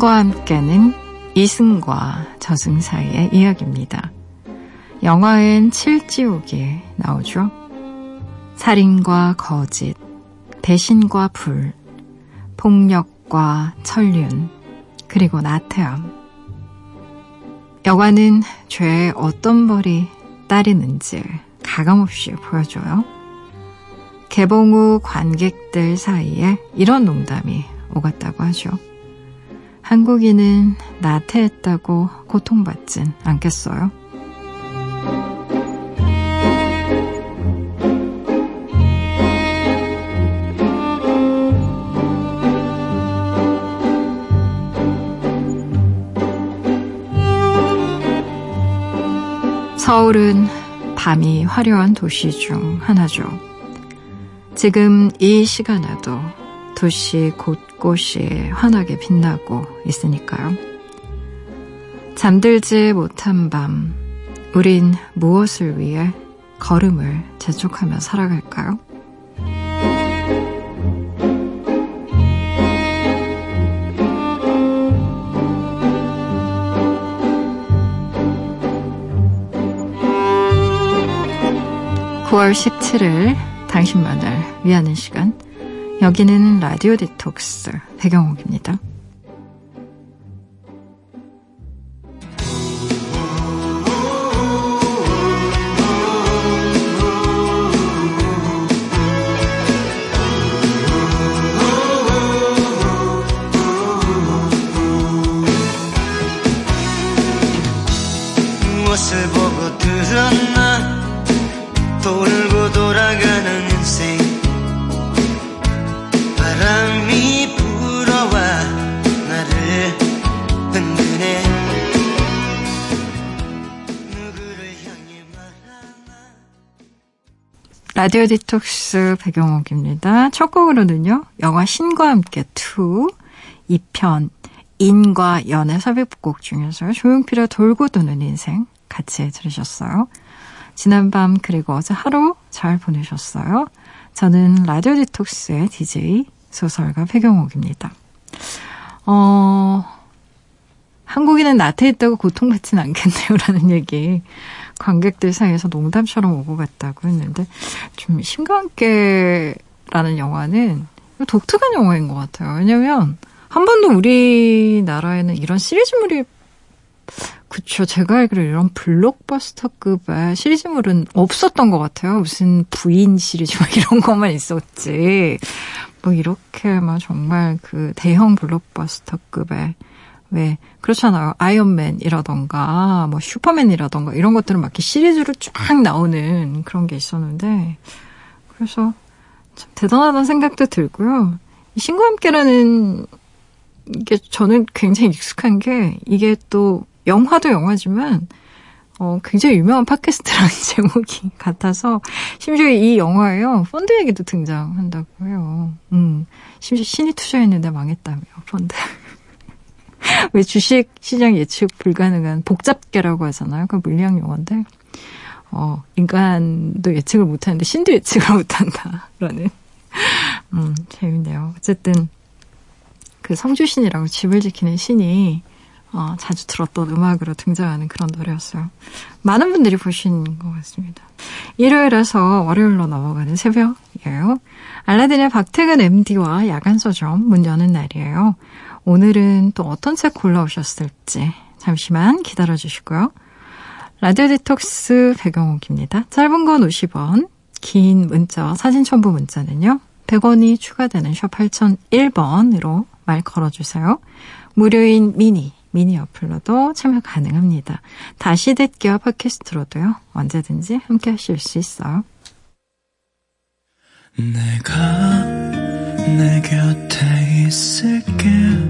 신과 함께는 이승과 저승 사이의 이야기입니다. 영화엔 칠지옥이 나오죠. 살인과 거짓, 배신과 불, 폭력과 천륜, 그리고 나태함. 영화는 죄의 어떤 벌이 따르는지 가감없이 보여줘요. 개봉 후 관객들 사이에 이런 농담이 오갔다고 하죠. 한국인은 나태했다고 고통받진 않겠어요? 서울은 밤이 화려한 도시 중 하나죠. 지금 이 시간에도 도시 곳곳이 환하게 빛나고 있으니까요. 잠들지 못한 밤, 우린 무엇을 위해 걸음을 재촉하며 살아갈까요? 9월 17일 당신만을 위하는 시간. 여기는 라디오 디톡스 배경옥입니다. 라디오 디톡스 백영옥입니다. 첫 곡으로는요, 영화 신과 함께 2, 2편, 인과 연의 삽입곡 중에서 조용필의 돌고 도는 인생 같이 들으셨어요. 지난밤 그리고 어제 하루 잘 보내셨어요. 저는 라디오 디톡스의 DJ 소설가 백영옥입니다. 어, 한국인은 나태했다고 고통받진 않겠네요. 라는 얘기 관객들 사이에서 농담처럼 오고 갔다고 했는데 좀 심각함께라는 영화는 독특한 영화인 것 같아요. 왜냐면 한 번도 우리나라에는 이런 시리즈물이 그쵸. 제가 알기로 이런 블록버스터급의 시리즈물은 없었던 것 같아요. 무슨 부인 시리즈 막 이런 것만 있었지. 뭐 이렇게 막 정말 그 대형 블록버스터급의 왜 그렇잖아요. 아이언맨이라던가 뭐 슈퍼맨이라던가 이런 것들은 막 이렇게 시리즈로 쫙 나오는 그런 게 있었는데 그래서 참 대단하다는 생각도 들고요. 신과 함께라는 이게 저는 굉장히 익숙한 게 이게 또 영화도 영화지만 어, 굉장히 유명한 팟캐스트라는 제목이 같아서 심지어 이 영화에요 펀드 얘기도 등장한다고 해요. 음, 심지어 신이 투자했는데 망했다며 펀드. 왜 주식 시장 예측 불가능한 복잡계라고 하잖아요. 그 물리학 용어인데, 어, 인간도 예측을 못하는데 신도 예측을 못한다라는. 음, 재밌네요. 어쨌든, 그 성주신이라고 집을 지키는 신이, 어, 자주 들었던 음악으로 등장하는 그런 노래였어요. 많은 분들이 보신 것 같습니다. 일요일에서 월요일로 넘어가는 새벽이에요. 알라딘의 박태근 MD와 야간 서점 문 여는 날이에요. 오늘은 또 어떤 책 골라오셨을지 잠시만 기다려 주시고요. 라디오 디톡스 배경옥입니다. 짧은 건 50원, 긴 문자, 사진 첨부 문자는요. 100원이 추가되는 샵 8001번으로 말 걸어주세요. 무료인 미니, 미니 어플로도 참여 가능합니다. 다시 듣기와 팟캐스트로도요. 언제든지 함께 하실 수 있어요. 내가 내 곁에 있을게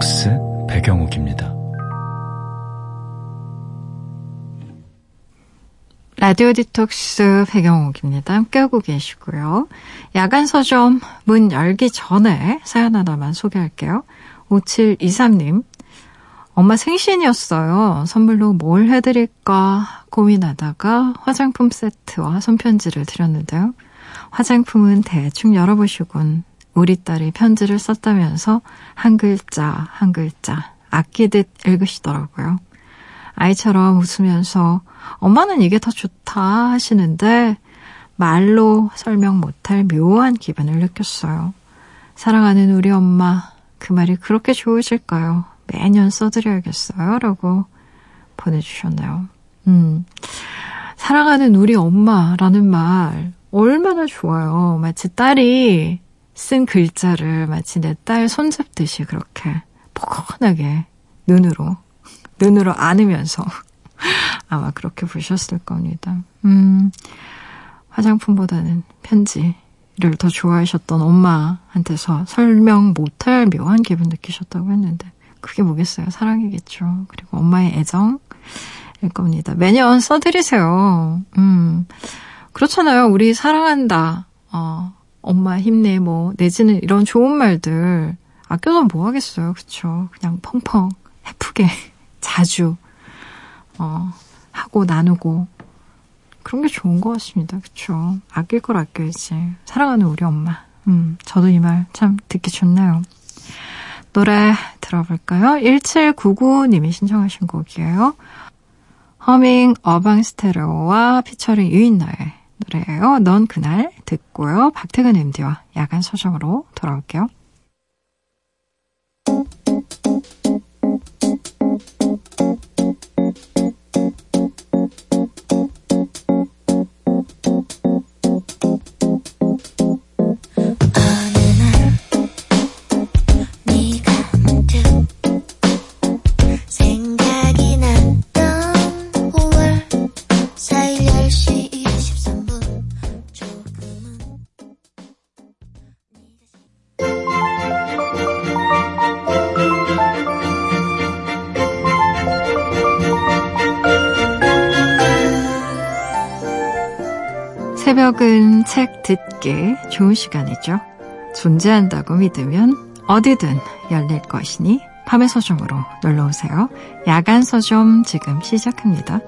라디오 디톡스 배경옥입니다. 함께하고 계시고요. 야간 서점 문 열기 전에 사연 하나만 소개할게요. 5723님. 엄마 생신이었어요. 선물로 뭘 해드릴까 고민하다가 화장품 세트와 손편지를 드렸는데요. 화장품은 대충 열어보시곤 우리 딸이 편지를 썼다면서 한 글자 한 글자 아끼듯 읽으시더라고요. 아이처럼 웃으면서 엄마는 이게 더 좋다 하시는데 말로 설명 못할 묘한 기분을 느꼈어요. 사랑하는 우리 엄마, 그 말이 그렇게 좋으실까요? 매년 써드려야겠어요. 라고 보내주셨네요. 음. 사랑하는 우리 엄마라는 말 얼마나 좋아요. 마치 딸이 쓴 글자를 마치 내 딸 손잡듯이 그렇게 포근하게 눈으로, 눈으로 안으면서 아마 그렇게 보셨을 겁니다. 음, 화장품보다는 편지를 더 좋아하셨던 엄마한테서 설명 못할 묘한 기분 느끼셨다고 했는데, 그게 뭐겠어요? 사랑이겠죠. 그리고 엄마의 애정일 겁니다. 매년 써드리세요. 음, 그렇잖아요. 우리 사랑한다. 어, 엄마 힘내, 뭐, 내지는 이런 좋은 말들 아껴서 뭐 하겠어요. 그쵸. 그냥 펑펑, 해프게, 자주, 어, 하고 나누고. 그런 게 좋은 것 같습니다. 그쵸. 아낄 걸 아껴야지. 사랑하는 우리 엄마. 음, 저도 이 말 참 듣기 좋네요. 노래 들어볼까요? 1799님이 신청하신 곡이에요. 허밍 어방 스테레오와 피처링 유인나의 노래예요. 넌 그날 듣고요. 박태근 MD와 야간 서점으로 돌아올게요. 듣기 좋은 시간이죠. 존재한다고 믿으면 어디든 열릴 것이니 밤의 서점으로 놀러 오세요. 야간 서점 지금 시작합니다.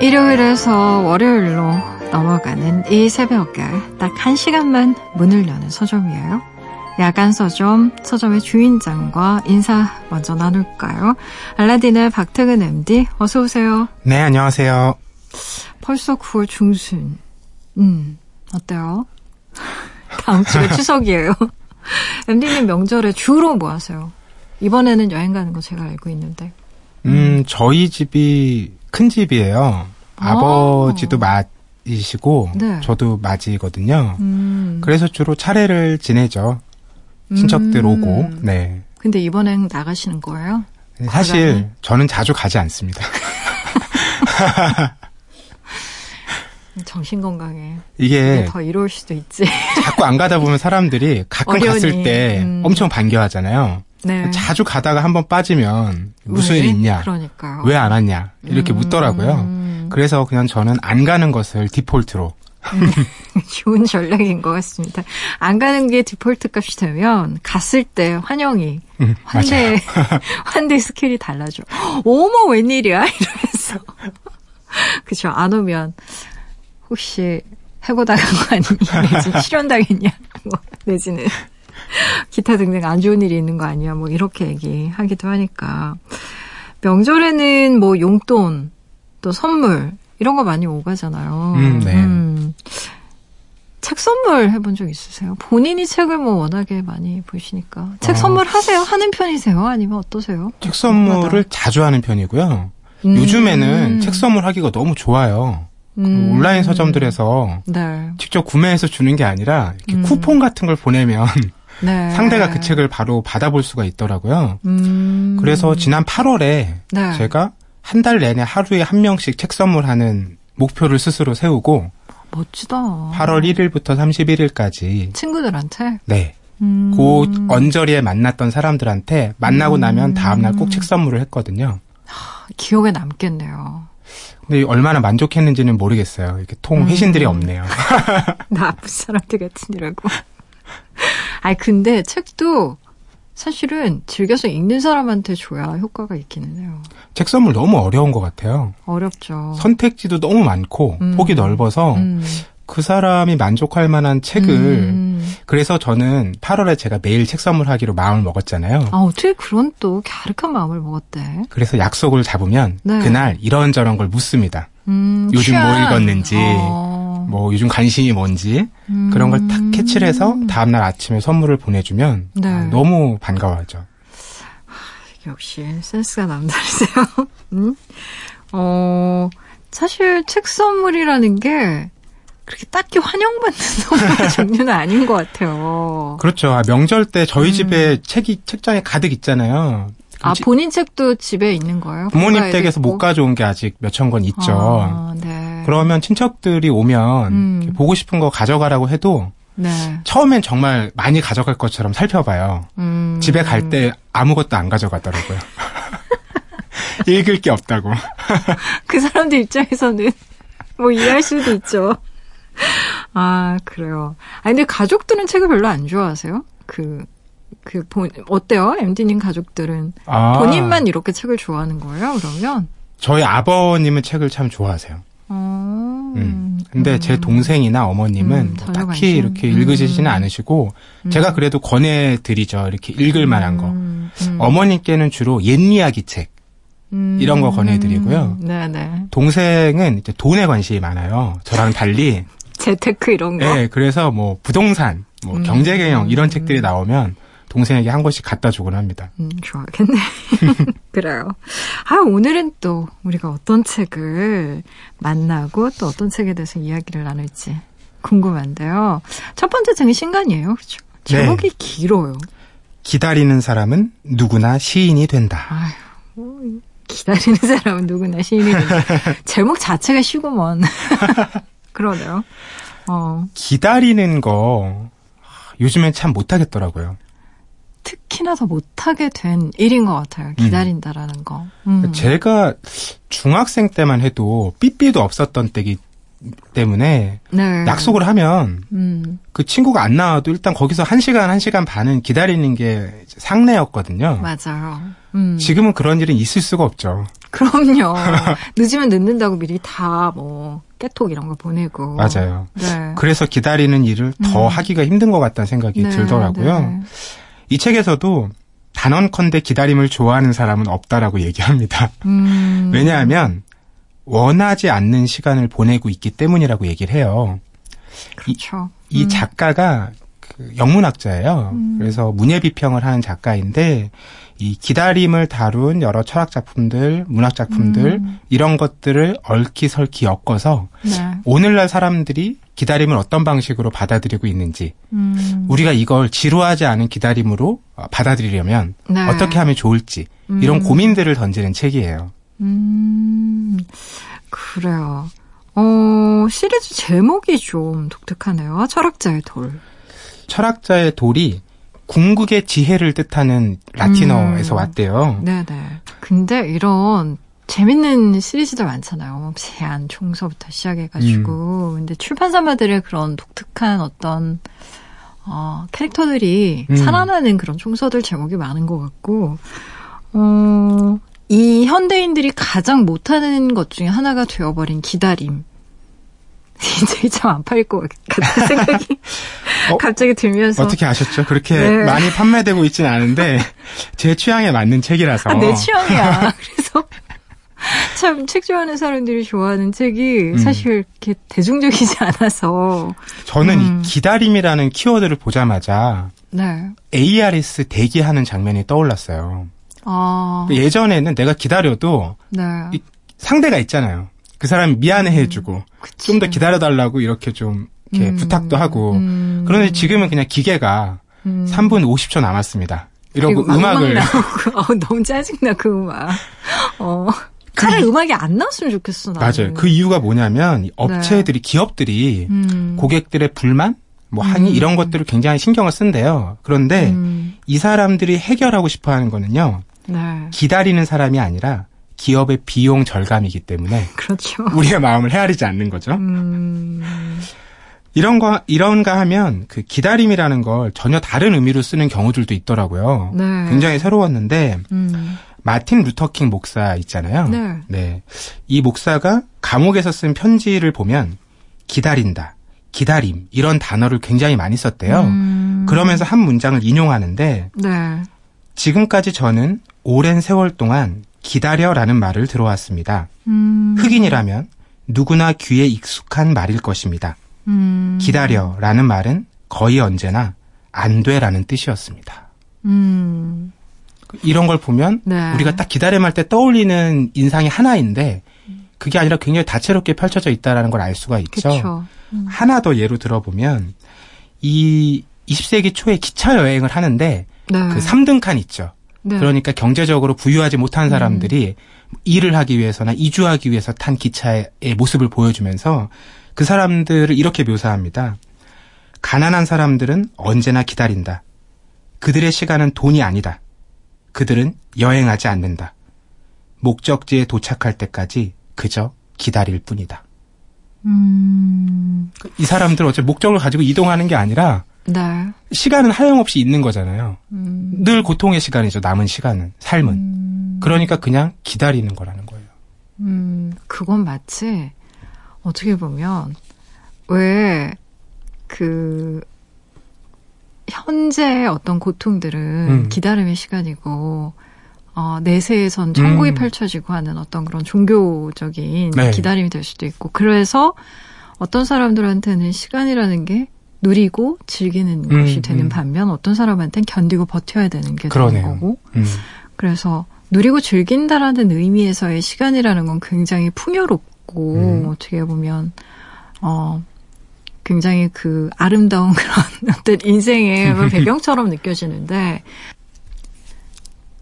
일요일에서 월요일로 넘어가는 이 새벽에 딱 한 시간만 문을 여는 서점이에요. 야간 서점, 서점의 주인장과 인사 먼저 나눌까요? 알라딘의 박태근 MD, 어서 오세요. 네, 안녕하세요. 벌써 9월 중순. 음, 어때요? 다음 주가 추석이에요. MD님 명절에 주로 뭐 하세요? 이번에는 여행 가는 거 제가 알고 있는데. 음, 음 저희 집이 큰 집이에요. 아. 버지도 맞이시고, 네. 저도 맞이거든요. 음. 그래서 주로 차례를 지내죠. 친척들 음. 오고, 네. 근데 이번엔 나가시는 거예요? 사실 과장이? 저는 자주 가지 않습니다. 정신 건강에 이게 더 이로울 수도 있지. 자꾸 안 가다 보면 사람들이 가끔 어려우니. 갔을 때 음. 엄청 반겨하잖아요. 네. 자주 가다가 한번 빠지면 무슨 일 있냐? 그러니까요. 왜안 왔냐? 이렇게 음. 묻더라고요. 그래서 그냥 저는 안 가는 것을 디폴트로 음, 좋은 전략인 것 같습니다. 안 가는 게 디폴트 값이 되면 갔을 때 환영이 음, 환대 환대 스킬이 달라져. 어머 웬일이야? 이러면서. 그쵸 안 오면 혹시 해고 당한 거 아니냐 내지 실연 당했냐? 뭐 내지는 기타 등등 안 좋은 일이 있는 거 아니야? 뭐 이렇게 얘기하기도 하니까. 명절에는 뭐 용돈 또 선물 이런 거 많이 오가잖아요. 음, 네. 음. 책 선물 해본 적 있으세요? 본인이 책을 뭐 워낙에 많이 보시니까. 책 아. 선물 하세요? 하는 편이세요? 아니면 어떠세요? 책 선물을 자주 하는 편이고요. 음. 요즘에는 책 선물 하기가 너무 좋아요. 그 음. 온라인 서점들에서 네. 직접 구매해서 주는 게 아니라 이렇게 음. 쿠폰 같은 걸 보내면 네. 상대가 그 책을 바로 받아볼 수가 있더라고요. 음. 그래서 지난 8월에 네. 제가 한 달 내내 하루에 한 명씩 책 선물하는 목표를 스스로 세우고 멋지다. 8월 1일부터 31일까지 친구들한테 네. 음. 그 언저리에 만났던 사람들한테 만나고 나면 다음날 꼭 책 선물을 했거든요. 기억에 남겠네요. 근데 얼마나 만족했는지는 모르겠어요. 이렇게 통 음. 회신들이 없네요. 나쁜 사람들 같으니라고. 아니 근데 책도 사실은 즐겨서 읽는 사람한테 줘야 효과가 있기는 해요. 책 선물 너무 어려운 것 같아요. 어렵죠. 선택지도 너무 많고 음. 폭이 넓어서 음. 그 사람이 만족할 만한 책을 음. 그래서 저는 8월에 제가 매일 책 선물하기로 마음을 먹었잖아요. 아 어떻게 그런 또 갸륵한 마음을 먹었대? 그래서 약속을 잡으면 네. 그날 이런저런 걸 묻습니다. 음, 요즘 뭐 취향. 뭐 읽었는지, 어. 뭐 요즘 관심이 뭔지 음. 그런 걸 탁 캐치를 해서 다음날 아침에 선물을 보내주면 네. 아, 너무 반가워하죠. 하, 역시 센스가 남다르세요. 음? 어 사실 책 선물이라는 게 그렇게 딱히 환영받는 선물 종류는 아닌 것 같아요. 그렇죠. 아, 명절 때 저희 음. 집에 책이 책장에 가득 있잖아요. 아 본인 책도 집에 있는 거예요? 부모님 댁에서 못 가져온 게 아직 몇 천 권 있죠. 아, 네. 그러면 친척들이 오면 음. 보고 싶은 거 가져가라고 해도 네. 처음엔 정말 많이 가져갈 것처럼 살펴봐요. 음. 집에 갈 때 아무것도 안 가져가더라고요. 읽을 게 없다고. 그 사람들 입장에서는 뭐 이해할 수도 있죠. 아, 그래요. 아, 근데 가족들은 책을 별로 안 좋아하세요? 그, 그, 본, 어때요? MD님 가족들은. 아. 본인만 이렇게 책을 좋아하는 거예요, 그러면? 저희 아버님은 책을 참 좋아하세요. 어... 음. 근데 음. 제 동생이나 어머님은 음, 뭐 딱히 관심? 이렇게 읽으시지는 음. 않으시고, 음. 제가 그래도 권해드리죠. 이렇게 읽을 만한 거. 음. 어머님께는 주로 옛 이야기 책. 이런 거 권해드리고요. 네네. 동생은 이제 돈에 관심이 많아요. 저랑 달리 재테크 이런 거. 네, 그래서 뭐 부동산, 뭐 음. 경제개혁 이런 책들이 나오면 동생에게 한 권씩 갖다 주곤 합니다. 음, 좋아하겠네. 그래요. 아, 오늘은 또 우리가 어떤 책을 만나고 또 어떤 책에 대해서 이야기를 나눌지 궁금한데요. 첫 번째 책이 신간이에요. 그렇죠? 제목이 네. 길어요. 기다리는 사람은 누구나 시인이 된다. 아휴, 뭐, 기다리는 사람은 누구나 시인이 된다. 제목 자체가 쉬구먼. 그러네요. 어. 기다리는 거 요즘엔 참 못하겠더라고요. 특히나 더 못하게 된 일인 것 같아요. 기다린다라는 음. 거. 음. 제가 중학생 때만 해도 삐삐도 없었던 때기 때문에 네. 약속을 하면 음. 그 친구가 안 나와도 일단 거기서 한 시간 한 시간 반은 기다리는 게 상례였거든요. 맞아요. 음. 지금은 그런 일은 있을 수가 없죠. 그럼요. 늦으면 늦는다고 미리 다 뭐 깨톡 이런 거 보내고. 맞아요. 네. 그래서 기다리는 일을 더 음. 하기가 힘든 것 같다는 생각이 네, 들더라고요. 네. 이 책에서도 단언컨대 기다림을 좋아하는 사람은 없다라고 얘기합니다. 음. 왜냐하면 원하지 않는 시간을 보내고 있기 때문이라고 얘기를 해요. 그렇죠. 이, 이 음. 작가가 그 영문학자예요. 음. 그래서 문예 비평을 하는 작가인데 이 기다림을 다룬 여러 철학 작품들, 문학 작품들 음. 이런 것들을 얽히설키 엮어서 네. 오늘날 사람들이 기다림을 어떤 방식으로 받아들이고 있는지 음. 우리가 이걸 지루하지 않은 기다림으로 받아들이려면 네. 어떻게 하면 좋을지 이런 음. 고민들을 던지는 책이에요. 음, 그래요. 어, 시리즈 제목이 좀 독특하네요. 철학자의 돌. 철학자의 돌이 궁극의 지혜를 뜻하는 라틴어에서 음. 왔대요. 네네. 근데 이런 재밌는 시리즈들 많잖아요. 제안 총서부터 시작해가지고. 음. 근데 출판사마들의 그런 독특한 어떤 어, 캐릭터들이 음. 살아나는 그런 총서들 제목이 많은 것 같고, 어, 이 현대인들이 가장 못하는 것 중에 하나가 되어버린 기다림. 이제 참안 팔릴 것 같은 생각이 어, 갑자기 들면서 어떻게 아셨죠? 그렇게 네. 많이 판매되고 있지는 않은데 제 취향에 맞는 책이라서 아, 내 취향이야. 그래서 참 책 좋아하는 사람들이 좋아하는 책이 음. 사실 이렇게 대중적이지 않아서 저는 음. 이 기다림이라는 키워드를 보자마자 네. ARS 대기하는 장면이 떠올랐어요. 아. 예전에는 내가 기다려도 네. 상대가 있잖아요. 그 사람이 미안해 해주고 음, 좀더 기다려달라고 이렇게 좀 이렇게 음, 부탁도 하고 음. 그런데 지금은 그냥 기계가 음. 3분 50초 남았습니다. 이러고 음악을 어, 너무 짜증나 그 음악. 어. 차라리 그, 음악이 안 나왔으면 좋겠어. 나는. 맞아요. 그 이유가 뭐냐면 업체들이 네. 기업들이 음. 고객들의 불만 뭐 항의 음. 이런 것들을 굉장히 신경을 쓴대요. 그런데 음. 이 사람들이 해결하고 싶어 하는 거는요. 네. 기다리는 사람이 아니라 기업의 비용 절감이기 때문에 그렇죠. 우리의 마음을 헤아리지 않는 거죠. 음... 이런 거 이런가 하면 그 기다림이라는 걸 전혀 다른 의미로 쓰는 경우들도 있더라고요. 네. 굉장히 새로웠는데 음. 마틴 루터킹 목사 있잖아요. 네. 네. 이 목사가 감옥에서 쓴 편지를 보면 기다린다, 기다림 이런 단어를 굉장히 많이 썼대요. 음. 그러면서 한 문장을 인용하는데 네. 지금까지 저는 오랜 세월 동안 기다려라는 말을 들어왔습니다. 음. 흑인이라면 누구나 귀에 익숙한 말일 것입니다. 음. 기다려라는 말은 거의 언제나 안 돼라는 뜻이었습니다. 음. 이런 걸 보면 네. 우리가 딱 기다림 할 때 떠올리는 인상이 하나인데 그게 아니라 굉장히 다채롭게 펼쳐져 있다라는 걸 알 수가 있죠. 음. 하나 더 예로 들어보면 이 20세기 초에 기차 여행을 하는데 네. 그 3등 칸 있죠. 네. 그러니까 경제적으로 부유하지 못한 사람들이 음. 일을 하기 위해서나 이주하기 위해서 탄 기차의 모습을 보여주면서 그 사람들을 이렇게 묘사합니다. 가난한 사람들은 언제나 기다린다. 그들의 시간은 돈이 아니다. 그들은 여행하지 않는다. 목적지에 도착할 때까지 그저 기다릴 뿐이다. 음... 이 사람들 어째 목적을 가지고 이동하는 게 아니라 네. 시간은 하염없이 있는 거잖아요. 음... 늘 고통의 시간이죠. 남은 시간은 삶은. 음... 그러니까 그냥 기다리는 거라는 거예요. 음, 그건 마치 어떻게 보면 왜 그 현재의 어떤 고통들은 음. 기다림의 시간이고 어, 내세에선 천국이 음. 펼쳐지고 하는 어떤 그런 종교적인 네. 기다림이 될 수도 있고 그래서 어떤 사람들한테는 시간이라는 게 누리고 즐기는 음, 것이 되는 음. 반면 어떤 사람한테는 견디고 버텨야 되는 게 그러네요. 되는 거고 음. 그래서 누리고 즐긴다라는 의미에서의 시간이라는 건 굉장히 풍요롭고 음. 어떻게 보면 어 굉장히 그 아름다운 그런 어떤 인생의 배경처럼 느껴지는데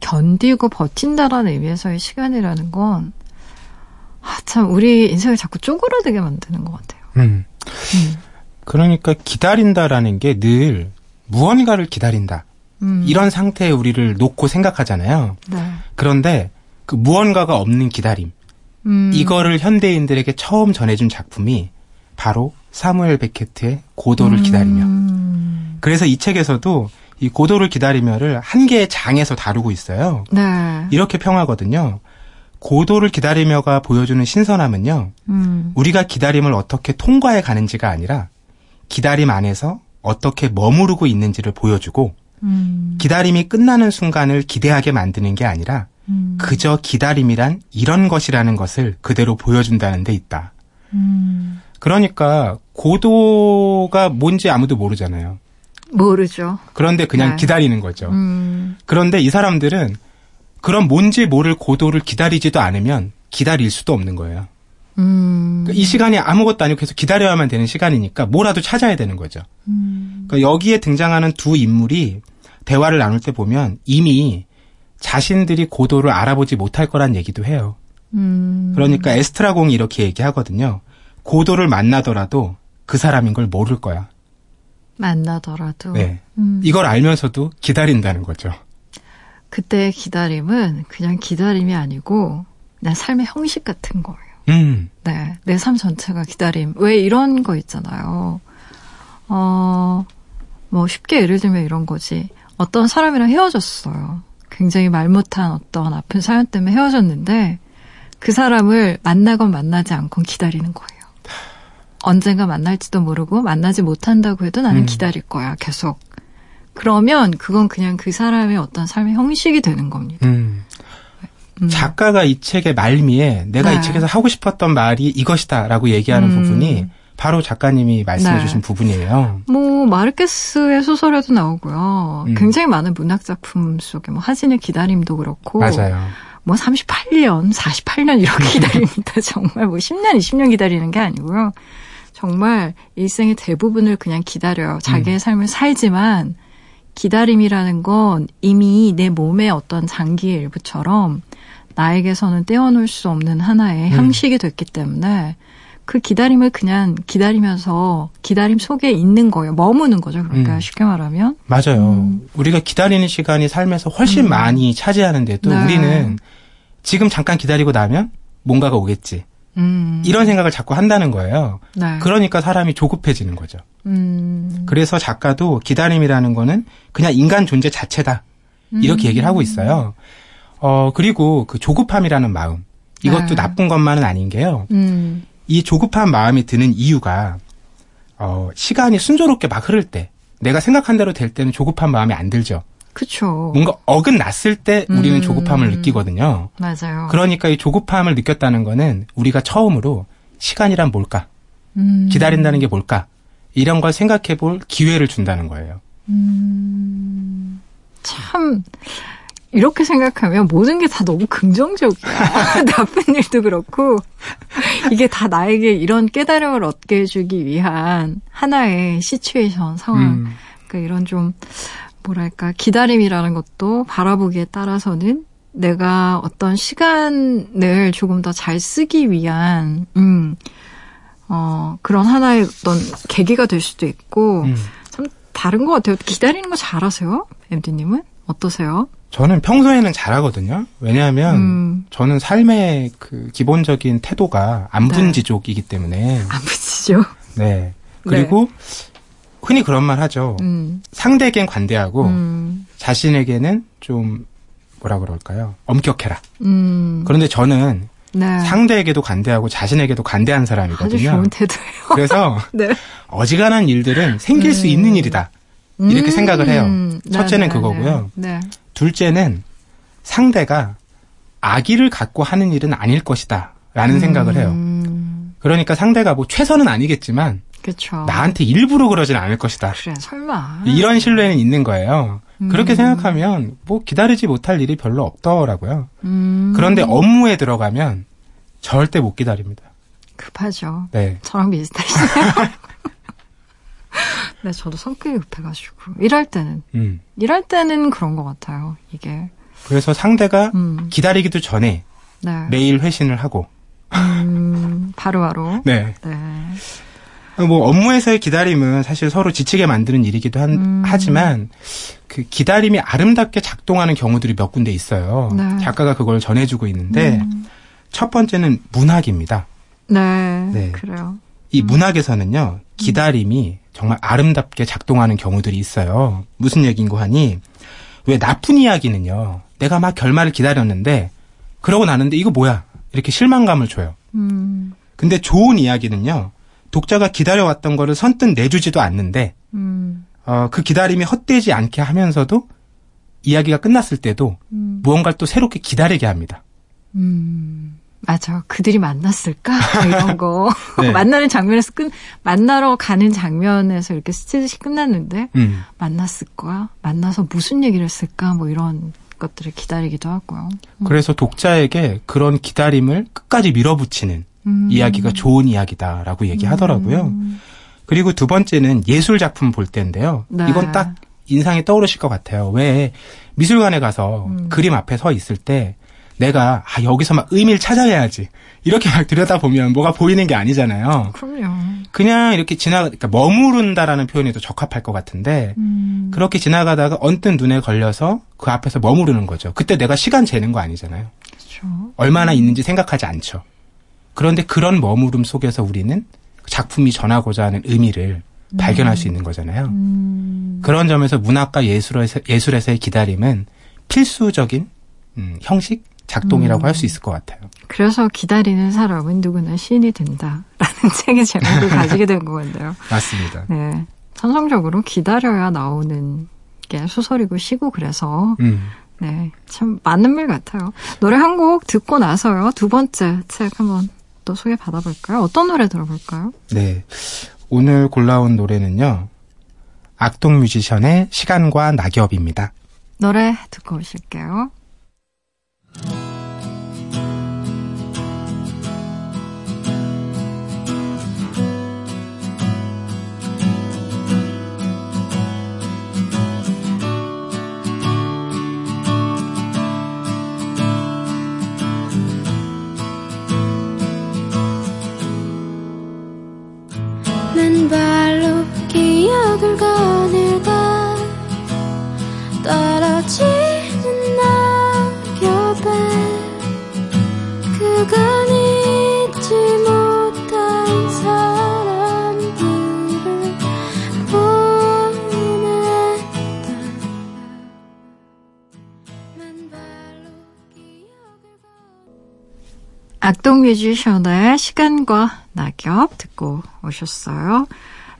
견디고 버틴다라는 의미에서의 시간이라는 건, 아, 참, 우리 인생을 자꾸 쪼그라들게 만드는 것 같아요. 음. 음. 그러니까 기다린다라는 게 늘 무언가를 기다린다. 음. 이런 상태에 우리를 놓고 생각하잖아요. 네. 그런데 그 무언가가 없는 기다림. 음. 이거를 현대인들에게 처음 전해준 작품이 바로 사무엘 베케트의 고도를 음. 기다리며. 그래서 이 책에서도 이 고도를 기다리며를 한 개의 장에서 다루고 있어요. 네. 이렇게 평하거든요. 고도를 기다리며가 보여주는 신선함은요. 음. 우리가 기다림을 어떻게 통과해 가는지가 아니라 기다림 안에서 어떻게 머무르고 있는지를 보여주고 음. 기다림이 끝나는 순간을 기대하게 만드는 게 아니라 음. 그저 기다림이란 이런 것이라는 것을 그대로 보여준다는 데 있다. 음. 그러니까 고도가 뭔지 아무도 모르잖아요. 모르죠. 그런데 그냥 네. 기다리는 거죠. 음. 그런데 이 사람들은 그런 뭔지 모를 고도를 기다리지도 않으면 기다릴 수도 없는 거예요. 음. 그러니까 이 시간이 아무것도 아니고 계속 기다려야만 되는 시간이니까 뭐라도 찾아야 되는 거죠. 음. 그러니까 여기에 등장하는 두 인물이 대화를 나눌 때 보면 이미 자신들이 고도를 알아보지 못할 거란 얘기도 해요. 음. 그러니까 에스트라공이 이렇게 얘기하거든요. 고도를 만나더라도 그 사람인 걸 모를 거야. 만나더라도. 네. 음. 이걸 알면서도 기다린다는 거죠. 그때 기다림은 그냥 기다림이 아니고 내 삶의 형식 같은 거예요. 음. 네. 내 삶 전체가 기다림. 왜 이런 거 있잖아요. 어, 뭐 쉽게 예를 들면 이런 거지. 어떤 사람이랑 헤어졌어요. 굉장히 말 못한 어떤 아픈 사연 때문에 헤어졌는데 그 사람을 만나건 만나지 않건 기다리는 거예요. 언젠가 만날지도 모르고 만나지 못한다고 해도 나는 음. 기다릴 거야, 계속. 그러면 그건 그냥 그 사람의 어떤 삶의 형식이 되는 겁니다. 음. 음. 작가가 이 책의 말미에 내가 네. 이 책에서 하고 싶었던 말이 이것이다라고 얘기하는 음. 부분이 바로 작가님이 말씀해주신 네. 부분이에요. 뭐 마르케스의 소설에도 나오고요. 음. 굉장히 많은 문학 작품 속에 뭐 하진의 기다림도 그렇고 맞아요. 뭐 38년, 48년 이렇게 기다립니다. 정말 뭐 10년, 20년 기다리는 게 아니고요. 정말 일생의 대부분을 그냥 기다려요. 자기의 음. 삶을 살지만 기다림이라는 건 이미 내 몸의 어떤 장기의 일부처럼 나에게서는 떼어놓을 수 없는 하나의 음. 형식이 됐기 때문에 그 기다림을 그냥 기다리면서 기다림 속에 있는 거예요. 머무는 거죠. 그러니까 음. 쉽게 말하면. 맞아요. 음. 우리가 기다리는 시간이 삶에서 훨씬 음. 많이 차지하는데도 네. 우리는 지금 잠깐 기다리고 나면 뭔가가 오겠지. 음. 이런 생각을 자꾸 한다는 거예요. 네. 그러니까 사람이 조급해지는 거죠. 음. 그래서 작가도 기다림이라는 거는 그냥 인간 존재 자체다. 이렇게 얘기를 하고 있어요. 어, 그리고 그 조급함이라는 마음. 이것도 네. 나쁜 것만은 아닌 게요. 음. 이 조급한 마음이 드는 이유가 어, 시간이 순조롭게 막 흐를 때 내가 생각한 대로 될 때는 조급한 마음이 안 들죠. 그렇죠. 뭔가 어긋났을 때 우리는 음. 조급함을 느끼거든요. 맞아요. 그러니까 이 조급함을 느꼈다는 거는 우리가 처음으로 시간이란 뭘까? 음. 기다린다는 게 뭘까? 이런 걸 생각해 볼 기회를 준다는 거예요. 음. 참 이렇게 생각하면 모든 게 다 너무 긍정적이야. 나쁜 일도 그렇고 이게 다 나에게 이런 깨달음을 얻게 해주기 위한 하나의 시츄에이션 상황. 음. 그러니까 이런 좀 뭐랄까 기다림이라는 것도 바라보기에 따라서는 내가 어떤 시간을 조금 더 잘 쓰기 위한 음, 어, 그런 하나의 어떤 계기가 될 수도 있고 음. 참 다른 것 같아요. 기다리는 거 잘하세요, 엠디님은 어떠세요? 저는 평소에는 잘하거든요. 왜냐하면 음. 저는 삶의 그 기본적인 태도가 안분지족이기 때문에 안분지족. 네. 그리고 네. 흔히 그런 말 하죠. 음. 상대에겐 관대하고 음. 자신에게는 좀 뭐라 그럴까요? 엄격해라. 음. 그런데 저는 네. 상대에게도 관대하고 자신에게도 관대한 사람이거든요. 아주 좋은 태도예요. 그래서 네. 어지간한 일들은 생길 수 음. 있는 일이다. 이렇게 생각을 해요. 음. 첫째는 네, 네, 그거고요. 네. 둘째는 상대가 악의를 갖고 하는 일은 아닐 것이다. 라는 음. 생각을 해요. 그러니까 상대가 뭐 최선은 아니겠지만 그쵸. 나한테 일부러 그러진 않을 것이다. 그래, 설마. 이런 신뢰는 있는 거예요. 음. 그렇게 생각하면 뭐 기다리지 못할 일이 별로 없더라고요. 음. 그런데 업무에 들어가면 절대 못 기다립니다. 급하죠. 네. 저랑 비슷하시네요. 네, 저도 성격이 급해가지고 일할 때는 음. 일할 때는 그런 것 같아요. 이게. 그래서 상대가 음. 기다리기도 전에 네. 매일 회신을 하고 음, 바로바로. 네. 네. 뭐 업무에서의 기다림은 사실 서로 지치게 만드는 일이기도 한, 음. 하지만 그 기다림이 아름답게 작동하는 경우들이 몇 군데 있어요. 네. 작가가 그걸 전해주고 있는데 음. 첫 번째는 문학입니다. 네, 네. 그래요. 이 음. 문학에서는요 기다림이 정말 아름답게 작동하는 경우들이 있어요. 무슨 얘기인고 하니 왜 나쁜 이야기는요 내가 막 결말을 기다렸는데 그러고 나는데 이거 뭐야 이렇게 실망감을 줘요. 음. 근데 좋은 이야기는요 독자가 기다려왔던 거를 선뜻 내주지도 않는데 음. 어, 그 기다림이 헛되지 않게 하면서도 이야기가 끝났을 때도 음. 무언가를 또 새롭게 기다리게 합니다. 음. 맞아. 그들이 만났을까? 이런 거. 네. 만나는 장면에서 끝, 만나러 가는 장면에서 이렇게 스치듯이 끝났는데, 음. 만났을 거야? 만나서 무슨 얘기를 했을까? 뭐 이런 것들을 기다리기도 하고요. 음. 그래서 독자에게 그런 기다림을 끝까지 밀어붙이는 음. 이야기가 좋은 이야기다라고 얘기하더라고요. 음. 그리고 두 번째는 예술 작품 볼 때인데요. 네. 이건 딱 인상이 떠오르실 것 같아요. 왜 미술관에 가서 음. 그림 앞에 서 있을 때 내가 아 여기서 막 의미를 찾아내야지 이렇게 막 들여다보면 뭐가 보이는 게 아니잖아요. 그럼요. 그냥 이렇게 지나 그러니까 머무른다라는 표현이 더 적합할 것 같은데 음. 그렇게 지나가다가 언뜻 눈에 걸려서 그 앞에서 머무르는 거죠. 그때 내가 시간 재는 거 아니잖아요. 그렇죠. 얼마나 있는지 생각하지 않죠. 그런데 그런 머무름 속에서 우리는 작품이 전하고자 하는 의미를 음. 발견할 수 있는 거잖아요. 음. 그런 점에서 문학과 예술에서, 예술에서의 기다림은 필수적인 음, 형식, 작동이라고 음. 할수 있을 것 같아요. 그래서 기다리는 사람은 누구나 시인이 된다라는 책의 제목을 가지게 된 거건데요. 맞습니다. 네. 전성적으로 기다려야 나오는 게 소설이고 시고 그래서 음. 네, 참 맞는 말 같아요. 노래 한 곡 듣고 나서요. 두 번째 책 한번 또 소개 받아볼까요? 어떤 노래 들어볼까요? 네. 오늘 골라온 노래는요. 악동 뮤지션의 시간과 낙엽입니다. 노래 듣고 오실게요. 발로 기억을 거닐다 떨어지는 나 곁에 그건 잊지 못한 사람들을 보내다. 악동 뮤지션의 시간과 낙엽 듣고 오셨어요.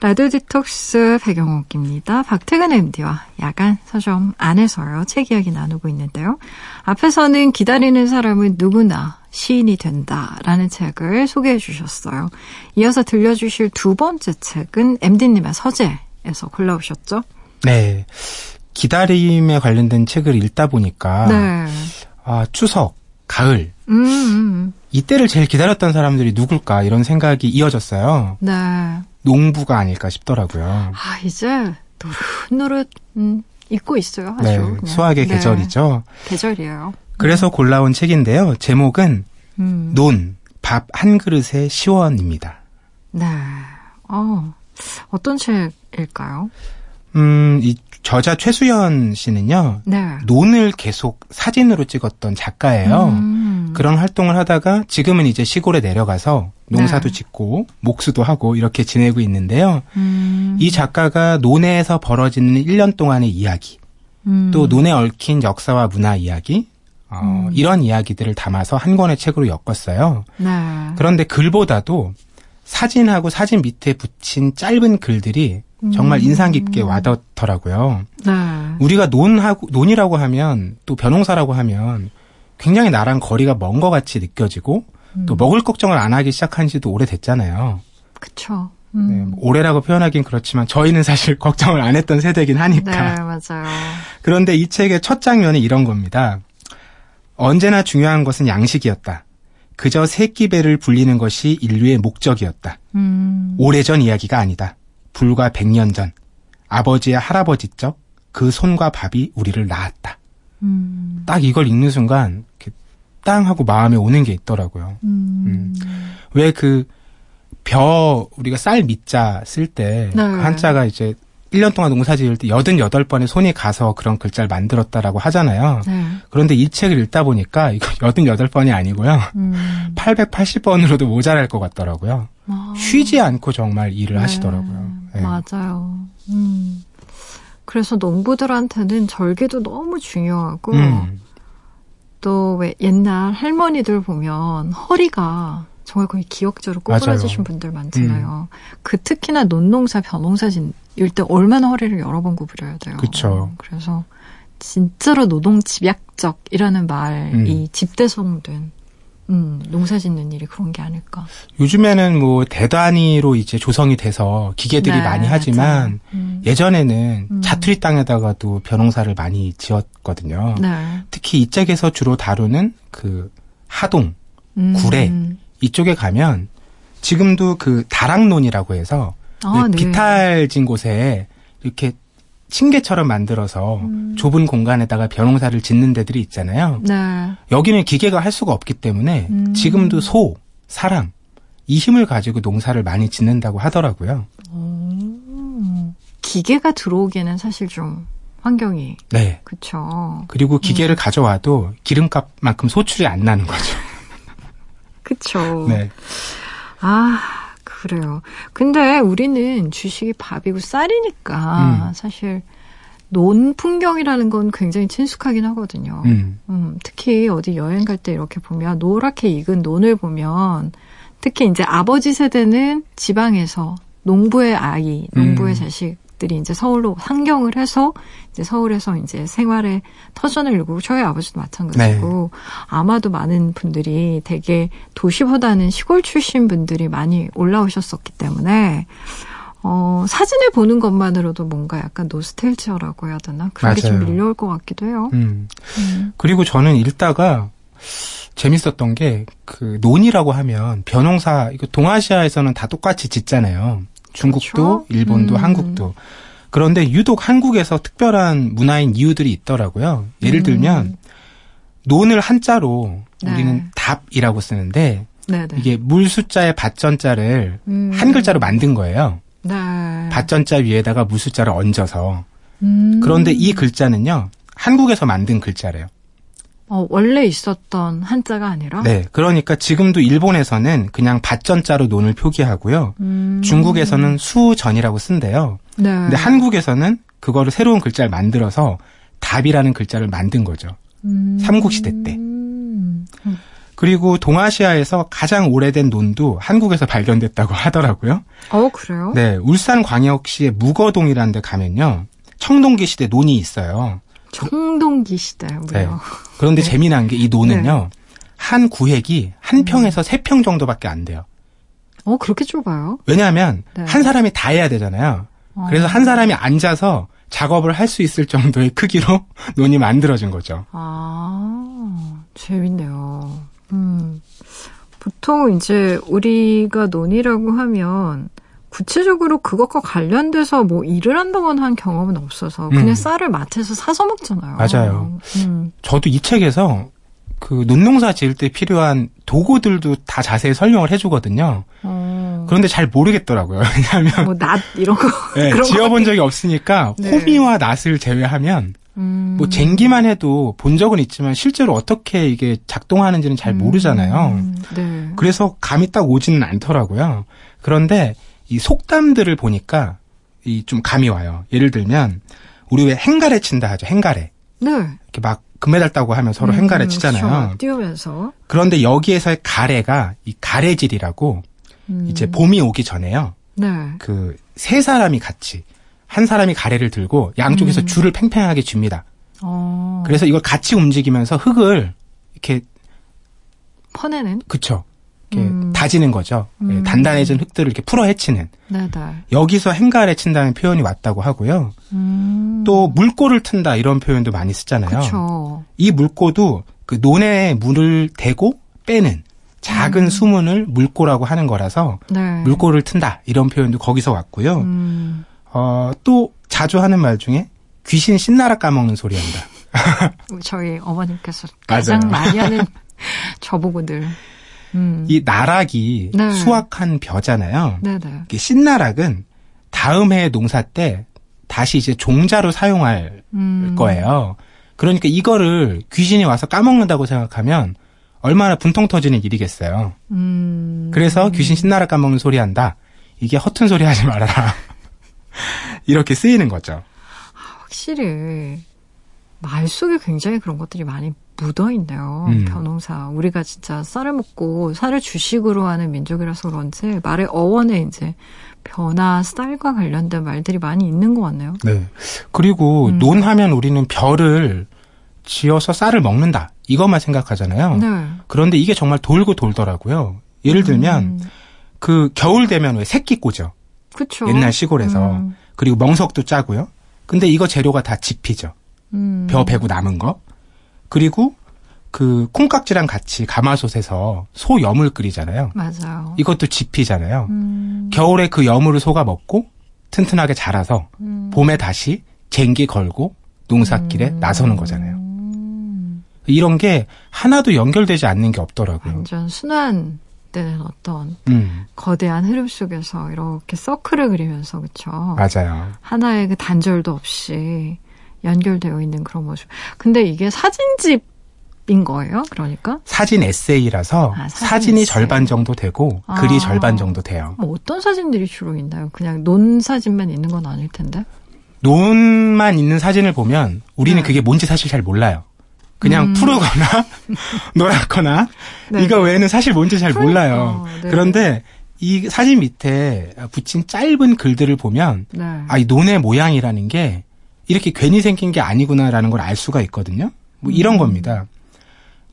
라디오 디톡스 백영옥입니다. 박태근 MD와 야간 서점 안에서요. 책 이야기 나누고 있는데요. 앞에서는 기다리는 사람은 누구나 시인이 된다라는 책을 소개해 주셨어요. 이어서 들려주실 두 번째 책은 MD님의 서재에서 골라오셨죠? 네. 기다림에 관련된 책을 읽다 보니까 네. 아, 추석, 가을 음, 음. 이때를 제일 기다렸던 사람들이 누굴까 이런 생각이 이어졌어요. 네. 농부가 아닐까 싶더라고요. 아 이제 노릇노릇 음, 잊고 있어요. 아주. 네, 그냥. 수학의 네. 계절이죠. 계절이에요. 그래서 골라온 책인데요. 제목은 음. 논, 밥 한 그릇의 시원입니다. 네. 어, 어떤 책일까요? 음, 이 저자 최수연 씨는요. 네. 논을 계속 사진으로 찍었던 작가예요. 음. 그런 활동을 하다가 지금은 이제 시골에 내려가서 농사도 네. 짓고 목수도 하고 이렇게 지내고 있는데요. 음. 이 작가가 논에서 벌어지는 1년 동안의 이야기, 음. 또 논에 얽힌 역사와 문화 이야기, 어, 음. 이런 이야기들을 담아서 한 권의 책으로 엮었어요. 네. 그런데 글보다도 사진하고 사진 밑에 붙인 짧은 글들이 정말 음. 인상 깊게 와닿더라고요. 네. 우리가 논하고 논이라고 하면 또 벼농사라고 하면 굉장히 나랑 거리가 먼 것 같이 느껴지고 음. 또 먹을 걱정을 안 하기 시작한 지도 오래됐잖아요. 그쵸. 음. 네, 뭐 오래라고 표현하긴 그렇지만 저희는 사실 걱정을 안 했던 세대긴 하니까. 네, 맞아요. 그런데 이 책의 첫 장면이 이런 겁니다. 언제나 중요한 것은 양식이었다. 그저 새끼 배를 불리는 것이 인류의 목적이었다. 음. 오래전 이야기가 아니다. 불과 100년 전 아버지의 할아버지적 그 손과 밥이 우리를 낳았다. 음. 딱 이걸 읽는 순간 땅 하고 마음에 오는 게 있더라고요. 음. 음. 왜그 벼 우리가 쌀 밑자 쓸때 네. 그 한자가 이제 1년 동안 농사 지을 때 88번의 손이 가서 그런 글자를 만들었다라고 하잖아요. 네. 그런데 이 책을 읽다 보니까 이거 88번이 아니고요. 음. 880번으로도 모자랄 것 같더라고요. 아. 쉬지 않고 정말 일을 네. 하시더라고요. 네. 맞아요. 음. 그래서 농부들한테는 절개도 너무 중요하고 음. 또왜 옛날 할머니들 보면 허리가 정말 거의 기억적으로 꼬부라지신 분들 많잖아요. 음. 그 특히나 논농사, 벼농사 짓을 때 얼마나 허리를 여러 번 구부려야 돼요. 그렇죠. 그래서 진짜로 노동 집약적이라는 말이 음. 집대성된 음, 농사 짓는 일이 그런 게 아닐까. 요즘에는 뭐 대단위로 이제 조성이 돼서 기계들이 네, 많이 하지만 음. 예전에는 음. 자투리 땅에다가도 벼농사를 많이 지었거든요. 네. 특히 이 책에서 주로 다루는 그 하동, 음. 구례 이쪽에 가면 지금도 그 다락논이라고 해서 아, 네. 비탈진 곳에 이렇게 층계처럼 만들어서 음. 좁은 공간에다가 벼농사를 짓는 데들이 있잖아요. 네. 여기는 기계가 할 수가 없기 때문에 음. 지금도 소, 사람 이 힘을 가지고 농사를 많이 짓는다고 하더라고요. 오. 기계가 들어오기에는 사실 좀 환경이 네. 그렇죠. 그리고 기계를 음. 가져와도 기름값만큼 소출이 안 나는 거죠. 그렇죠. 네. 아, 그래요. 근데 우리는 주식이 밥이고 쌀이니까 음. 사실 논 풍경이라는 건 굉장히 친숙하긴 하거든요. 음. 음, 특히 어디 여행 갈 때 이렇게 보면 노랗게 익은 논을 보면 특히 이제 아버지 세대는 지방에서 농부의 아이, 농부의 음. 자식 가족들이 이제 서울로 상경을 해서 이제 서울에서 이제 생활에 터전을 이루고 저희 아버지도 마찬가지고 네. 아마도 많은 분들이 되게 도시보다는 시골 출신 분들이 많이 올라오셨었기 때문에 어, 사진을 보는 것만으로도 뭔가 약간 노스텔지어라고 해야 되나? 그런 게 좀 밀려올 것 같기도 해요. 음. 음. 그리고 저는 읽다가 재밌었던 게, 그, 논이라고 하면, 벼농사, 이거 동아시아에서는 다 똑같이 짓잖아요. 중국도, 그렇죠? 일본도, 음. 한국도. 그런데 유독 한국에서 특별한 문화인 이유들이 있더라고요. 예를 음. 들면 논을 한자로 네. 우리는 답이라고 쓰는데 네네. 네. 이게 물 숫자의 밭전자를 음. 한 글자로 만든 거예요. 네. 밭전자 위에다가 물 숫자를 얹어서. 음. 그런데 이 글자는요 한국에서 만든 글자래요. 어, 원래 있었던 한자가 아니라? 네. 그러니까 지금도 일본에서는 그냥 밭전자로 논을 표기하고요. 음. 중국에서는 수전이라고 쓴대요. 네. 근데 한국에서는 그거를 새로운 글자를 만들어서 답이라는 글자를 만든 거죠. 음. 삼국시대 때. 음. 그리고 동아시아에서 가장 오래된 논도 한국에서 발견됐다고 하더라고요. 어, 그래요? 네. 울산광역시의 무거동이라는 데 가면요. 청동기 시대 논이 있어요. 청동기 시대, 뭐요? 네. 그런데 네. 재미난 게이 논은요. 네. 한 구획이 한 음. 평에서 세 평 정도밖에 안 돼요. 어, 그렇게 좁아요? 왜냐하면 네. 한 사람이 다 해야 되잖아요. 어. 그래서 한 사람이 앉아서 작업을 할 수 있을 정도의 크기로 논이 만들어진 거죠. 아, 재밌네요. 음. 보통 이제 우리가 논이라고 하면 구체적으로 그것과 관련돼서 뭐 일을 한다거나 한 경험은 없어서 그냥 음. 쌀을 마트에서 사서 먹잖아요. 맞아요. 음. 저도 이 책에서 그 논농사 지을 때 필요한 도구들도 다 자세히 설명을 해주거든요. 어. 그런데 잘 모르겠더라고요. 왜냐하면 뭐낫 이런 거 네, 지어본 적이 없으니까 네. 호미와 낫을 제외하면 음. 뭐 쟁기만 해도 본 적은 있지만 실제로 어떻게 이게 작동하는지는 잘 모르잖아요. 음. 네. 그래서 감이 딱 오지는 않더라고요. 그런데 이 속담들을 보니까 이 좀 감이 와요. 예를 들면 우리 왜 행가래 친다 하죠. 행가래. 네. 이렇게 막 금메달 따고 하면 서로 음, 행가래 치잖아요. 그렇죠. 띄우면서. 그런데 여기에서의 가래가 이 가래질이라고 음. 이제 봄이 오기 전에요. 네. 그 세 사람이 같이 한 사람이 가래를 들고 양쪽에서 음. 줄을 팽팽하게 줍니다. 어. 그래서 이걸 같이 움직이면서 흙을 이렇게 퍼내는? 그쵸. 이렇게 음. 다지는 거죠. 예, 음. 단단해진 흙들을 이렇게 풀어 헤치는. 네네. 여기서 행가래 친다는 표현이 왔다고 하고요. 음. 또 물꼬를 튼다 이런 표현도 많이 쓰잖아요. 그쵸. 이 물꼬도 그 논에 물을 대고 빼는 작은 음. 수문을 물꼬라고 하는 거라서 네. 물꼬를 튼다 이런 표현도 거기서 왔고요. 음. 어, 또 자주 하는 말 중에 귀신 신나라 까먹는 소리 한다. 저희 어머님께서 가장 많이 하는 저보고들. 음. 이 나락이 네. 수확한 벼잖아요. 네 네. 신나락은 다음 해 농사 때 다시 이제 종자로 사용할 음. 거예요. 그러니까 이거를 귀신이 와서 까먹는다고 생각하면 얼마나 분통 터지는 일이겠어요. 음. 그래서 귀신 신나락 까먹는 소리 한다. 이게 허튼 소리 하지 말아라. 이렇게 쓰이는 거죠. 아, 확실히 말 속에 굉장히 그런 것들이 많이 묻어 있네요. 음. 변호사. 우리가 진짜 쌀을 먹고 쌀을 주식으로 하는 민족이라서 그런지 말의 어원에 이제 변화, 쌀과 관련된 말들이 많이 있는 것 같네요. 네. 그리고 음. 논하면 우리는 별을 지어서 쌀을 먹는다. 이것만 생각하잖아요. 네. 그런데 이게 정말 돌고 돌더라고요. 예를 들면 음. 그 겨울 되면 왜 새끼 꽂죠. 그쵸. 옛날 시골에서. 음. 그리고 멍석도 짜고요. 근데 이거 재료가 다 지피죠. 음. 벼 베고 남은 거. 그리고 그 콩깍지랑 같이 가마솥에서 소 염을 끓이잖아요. 맞아요. 이것도 지피잖아요. 음. 겨울에 그 염을 소가 먹고 튼튼하게 자라서 음. 봄에 다시 쟁기 걸고 농사길에 음. 나서는 거잖아요. 이런 게 하나도 연결되지 않는 게 없더라고요. 완전 순환 되는 어떤 음. 거대한 흐름 속에서 이렇게 서클을 그리면서 그쵸? 맞아요. 하나의 그 단절도 없이 연결되어 있는 그런 모습. 근데 이게 사진집 인 거예요? 그러니까? 사진 에세이라서 아, 사진 이 절반 정도 되고 아, 글이 절반 정도 돼요. 뭐 어떤 사진들이 주로 있나요? 그냥 논 사진만 있는 건 아닐 텐데. 논만 있는 사진을 보면 우리는 네. 그게 뭔지 사실 잘 몰라요. 그냥 음. 푸르거나 노랗거나 네. 이거 외에는 사실 뭔지 잘 그러니까. 몰라요. 네. 그런데 이 사진 밑에 붙인 짧은 글들을 보면 네. 아이 논의 모양이라는 게 이렇게 괜히 생긴 게 아니구나라는 걸 알 수가 있거든요. 뭐 이런 음. 겁니다.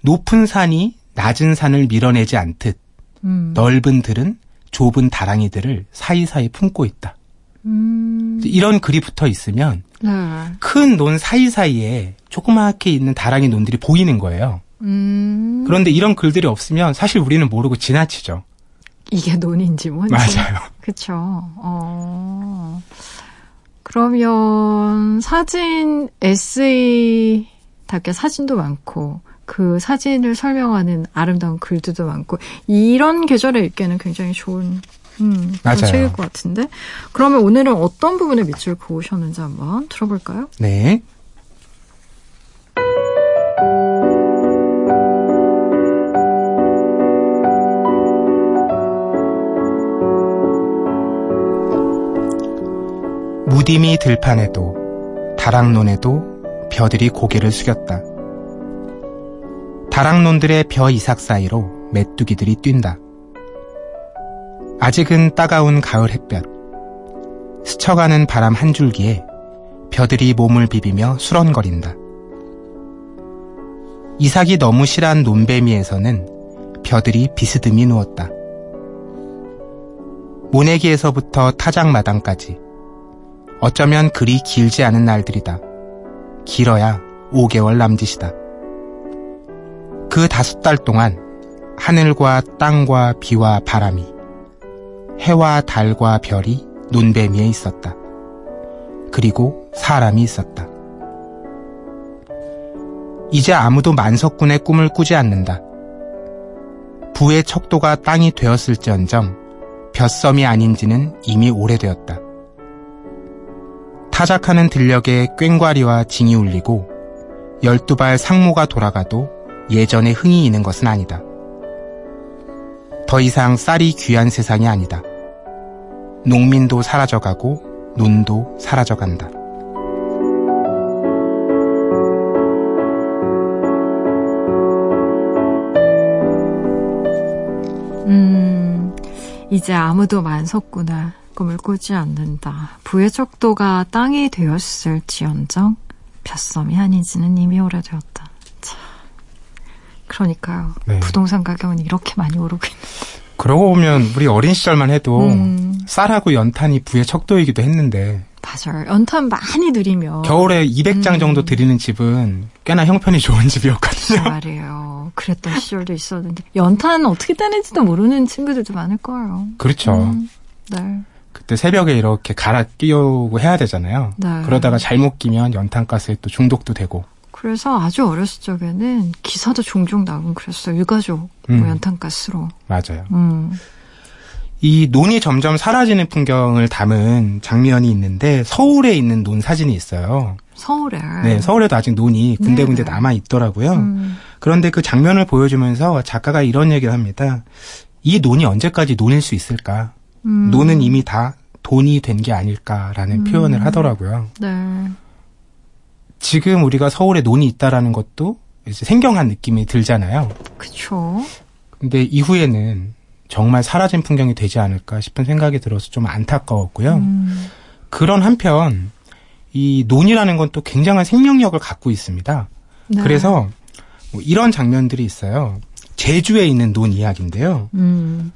높은 산이 낮은 산을 밀어내지 않듯 음. 넓은 들은 좁은 다랑이들을 사이사이 품고 있다. 음. 이런 글이 붙어 있으면 네. 큰논 사이사이에 조그맣게 있는 다랑이 논들이 보이는 거예요. 음. 그런데 이런 글들이 없으면 사실 우리는 모르고 지나치죠. 이게 논인지 뭔지. 맞아요. 어. 그러면 사진 에세이답게 사진도 많고 그 사진을 설명하는 아름다운 글들도 많고 이런 계절에 읽기에는 굉장히 좋은 음. 책일 것 같은데 그러면 오늘은 어떤 부분에 밑줄 그으셨는지 한번 들어볼까요? 네. 무디미 들판에도 다락논에도 벼들이 고개를 숙였다. 다락논들의 벼 이삭 사이로 메뚜기들이 뛴다. 아직은 따가운 가을 햇볕. 스쳐가는 바람 한 줄기에 벼들이 몸을 비비며 수런거린다. 이삭이 너무 실한 논배미에서는 벼들이 비스듬히 누웠다. 모내기에서부터 타작마당까지 어쩌면 그리 길지 않은 날들이다. 길어야 5개월 남짓이다. 그 다섯 달 동안 하늘과 땅과 비와 바람이 해와 달과 별이 논배미에 있었다. 그리고 사람이 있었다. 이제 아무도 만석군의 꿈을 꾸지 않는다. 부의 척도가 땅이 되었을지언정 벼섬이 아닌지는 이미 오래되었다. 타작하는 들녘에 꽹과리와 징이 울리고 열두 발 상모가 돌아가도 예전에 흥이 있는 것은 아니다. 더 이상 쌀이 귀한 세상이 아니다. 농민도 사라져가고 논도 사라져간다. 음, 이제 아무도 만석구나 꿈을 꾸지 않는다. 부의 척도가 땅이 되었을지언정 벼섬이 아니지는 이미 오래되었다. 참, 그러니까요. 네. 부동산 가격은 이렇게 많이 오르고 있는. 그러고 보면 우리 어린 시절만 해도 음. 쌀하고 연탄이 부의 척도이기도 했는데 맞아요. 연탄 많이 드리면 겨울에 200장 음. 정도 드리는 집은 꽤나 형편이 좋은 집이었거든요. 말이에요. 그랬던 시절도 있었는데 연탄 어떻게 떼는지도 모르는 친구들도 많을 거예요. 그렇죠. 음. 네. 그때 새벽에 이렇게 갈아 끼우고 해야 되잖아요. 네. 그러다가 잘못 끼면 연탄가스에 또 중독도 되고. 그래서 아주 어렸을 적에는 기사도 종종 나오고 그랬어요. 유가족 뭐 음. 뭐 연탄가스로. 맞아요. 음. 이 논이 점점 사라지는 풍경을 담은 장면이 있는데 서울에 있는 논 사진이 있어요. 서울에. 네, 서울에도 아직 논이 군데군데 네. 남아 있더라고요. 음. 그런데 그 장면을 보여주면서 작가가 이런 얘기를 합니다. 이 논이 언제까지 논일 수 있을까? 음. 논은 이미 다 돈이 된 게 아닐까라는 음. 표현을 하더라고요. 네. 지금 우리가 서울에 논이 있다라는 것도 이제 생경한 느낌이 들잖아요. 그렇죠. 근데 이후에는 정말 사라진 풍경이 되지 않을까 싶은 생각이 들어서 좀 안타까웠고요. 음. 그런 한편 이 논이라는 건 또 굉장한 생명력을 갖고 있습니다. 네. 그래서 뭐 이런 장면들이 있어요. 제주에 있는 논 이야기인데요. 음.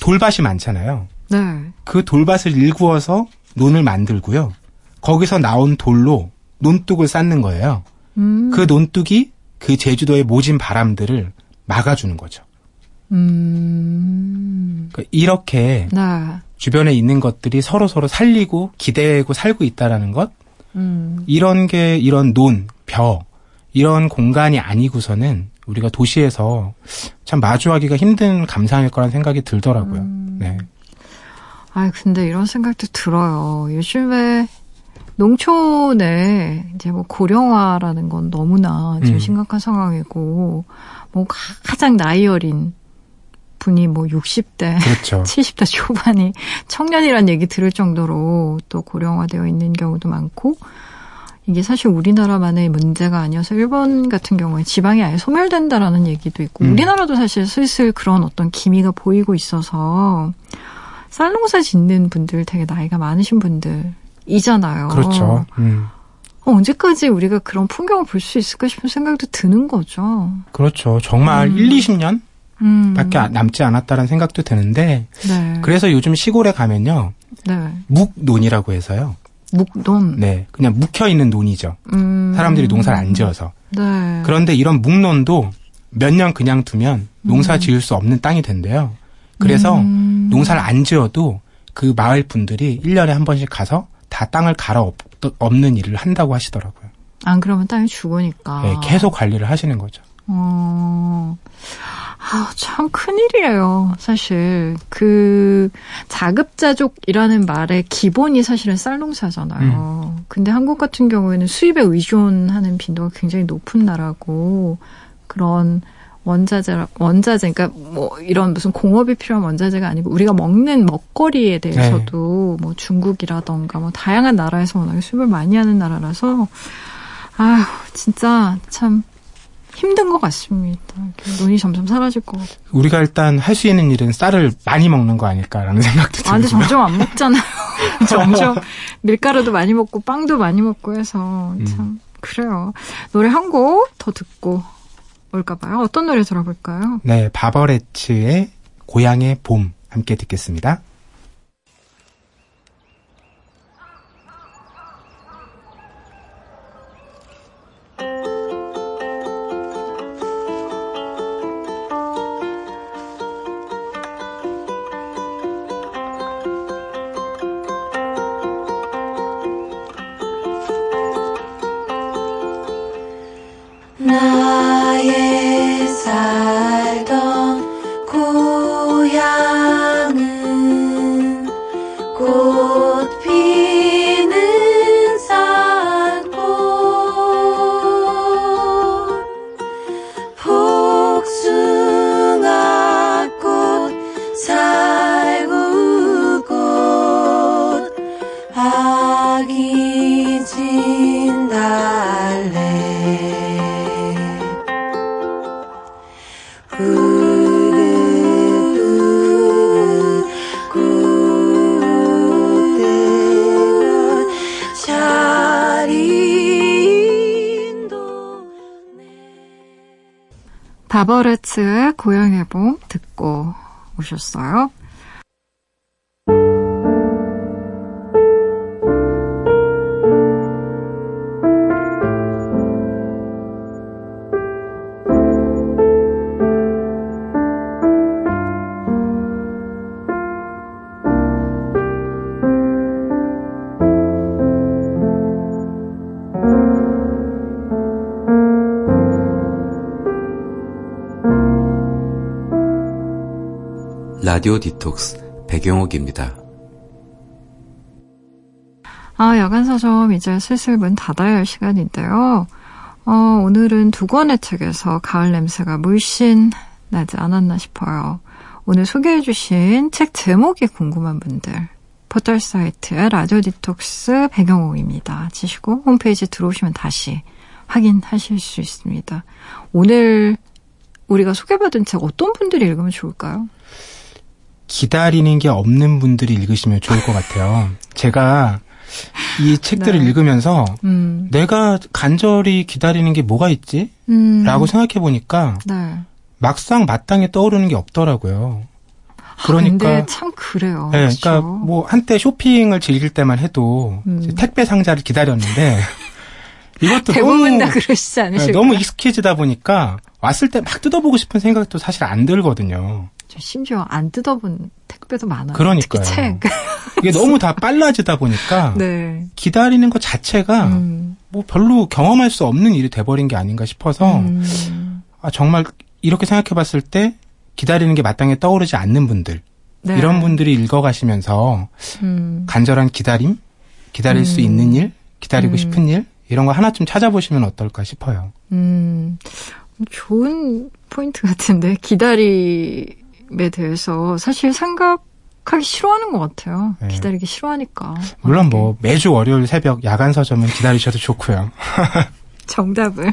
돌밭이 많잖아요. 네. 그 돌밭을 일구어서 논을 만들고요. 거기서 나온 돌로 논둑을 쌓는 거예요. 음. 그 논둑이 그 제주도의 모진 바람들을 막아주는 거죠. 음. 그러니까 이렇게 네. 주변에 있는 것들이 서로 서로 살리고 기대고 살고 있다라는 것. 음. 이런 게 이런 논, 벼 이런 공간이 아니고서는 우리가 도시에서 참 마주하기가 힘든 감상일 거란 생각이 들더라고요. 음. 네. 아 근데 이런 생각도 들어요. 요즘에 농촌에 이제 뭐 고령화라는 건 너무나 지금 음. 심각한 상황이고 뭐 가장 나이 어린 분이 뭐 60대, 그렇죠. 70대 초반이 청년이란 얘기 들을 정도로 또 고령화되어 있는 경우도 많고 이게 사실 우리나라만의 문제가 아니어서 일본 같은 경우에 지방이 아예 소멸된다라는 얘기도 있고 음. 우리나라도 사실 슬슬 그런 어떤 기미가 보이고 있어서 쌀농사 짓는 분들 되게 나이가 많으신 분들이잖아요. 그렇죠. 음. 어, 언제까지 우리가 그런 풍경을 볼 수 있을까 싶은 생각도 드는 거죠. 그렇죠. 정말 음. 1, 20년 음. 밖에 남지 않았다는 생각도 드는데 네. 그래서 요즘 시골에 가면요. 네. 묵논이라고 해서요. 묵논. 네, 그냥 묵혀 있는 논이죠. 음. 사람들이 농사를 안 지어서. 네. 그런데 이런 묵논도 몇 년 그냥 두면 농사 음. 지을 수 없는 땅이 된대요. 그래서 음. 농사를 안 지어도 그 마을 분들이 1년에 한 번씩 가서 다 땅을 갈아 엎는 일을 한다고 하시더라고요. 안 그러면 땅이 죽으니까. 네, 계속 관리를 하시는 거죠. 어. 아, 참 큰일이에요, 사실. 그, 자급자족이라는 말의 기본이 사실은 쌀농사잖아요. 음. 근데 한국 같은 경우에는 수입에 의존하는 빈도가 굉장히 높은 나라고, 그런 원자재 원자재 그러니까 뭐 이런 무슨 공업이 필요한 원자재가 아니고 우리가 먹는 먹거리에 대해서도 네. 뭐 중국이라던가 뭐 다양한 나라에서 워낙에 수입을 많이 하는 나라라서 아휴 진짜 참 힘든 것 같습니다. 눈이 점점 사라질 것 같고. 우리가 일단 할 수 있는 일은 쌀을 많이 먹는 거 아닐까라는 생각도 들어요. 아, 근데 점점 안 먹잖아요. 점점 밀가루도 많이 먹고 빵도 많이 먹고 해서 참 음. 그래요. 노래 한 곡 더 듣고 올까 봐요. 어떤 노래 들어볼까요? 네, 바버레츠의 고향의 봄 함께 듣겠습니다. 바버레츠의 고향의 봄 듣고 오셨어요. 라디오 디톡스 배경옥입니다. 아, 야간 서점 이제 슬슬 문 닫아야 할 시간인데요. 어, 오늘은 두 권의 책에서 가을 냄새가 물씬 나지 않았나 싶어요. 오늘 소개해 주신 책 제목이 궁금한 분들 포털 사이트에 라디오 디톡스 배경옥입니다. 치시고 홈페이지 들어오시면 다시 확인하실 수 있습니다. 오늘 우리가 소개받은 책 어떤 분들이 읽으면 좋을까요? 기다리는 게 없는 분들이 읽으시면 좋을 것 같아요. 제가 이 책들을 네. 읽으면서 음. 내가 간절히 기다리는 게 뭐가 있지? 음. 라고 생각해 보니까 네. 막상 마땅히 떠오르는 게 없더라고요. 아, 그러니까 아, 참 그래요. 네. 그러니까 뭐 한때 쇼핑을 즐길 때만 해도 음. 택배 상자를 기다렸는데 이것도 대부분 너무, 다 그러시지 않으실까요? 네, 너무 익숙해지다 보니까 왔을 때 막 뜯어보고 싶은 생각도 사실 안 들거든요. 심지어 안 뜯어본 택배도 많아요. 그러니까요. 책. 이게 너무 다 빨라지다 보니까 네. 기다리는 것 자체가 음. 뭐 별로 경험할 수 없는 일이 돼버린 게 아닌가 싶어서 음. 아, 정말 이렇게 생각해봤을 때 기다리는 게 마땅히 떠오르지 않는 분들 네. 이런 분들이 읽어가시면서 음. 간절한 기다림, 기다릴 수 음. 있는 일, 기다리고 음. 싶은 일 이런 거 하나쯤 찾아보시면 어떨까 싶어요. 음, 좋은 포인트 같은데 기다리 에 대해서 사실 생각하기 싫어하는 것 같아요. 네. 기다리기 싫어하니까. 물론 뭐 매주 월요일 새벽 야간 서점은 기다리셔도 좋고요. 정답을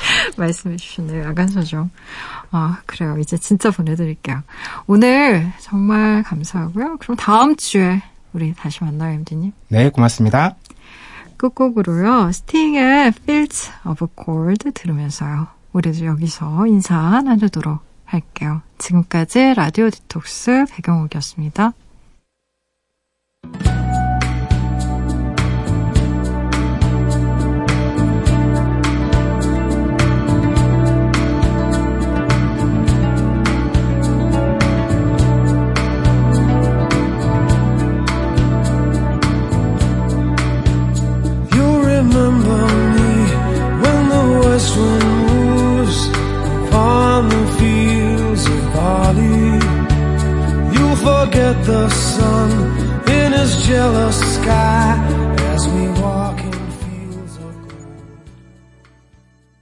말씀해 주셨네요. 야간 서점. 아, 그래요. 이제 진짜 보내드릴게요. 오늘 정말 감사하고요. 그럼 다음 주에 우리 다시 만나요, MD님. 네, 고맙습니다. 끝곡으로요. 스팅의 Fields of Gold 들으면서요. 우리도 여기서 인사 나누도록 할게요. 지금까지 라디오 디톡스 배경옥이었습니다. The sun in his jealous sky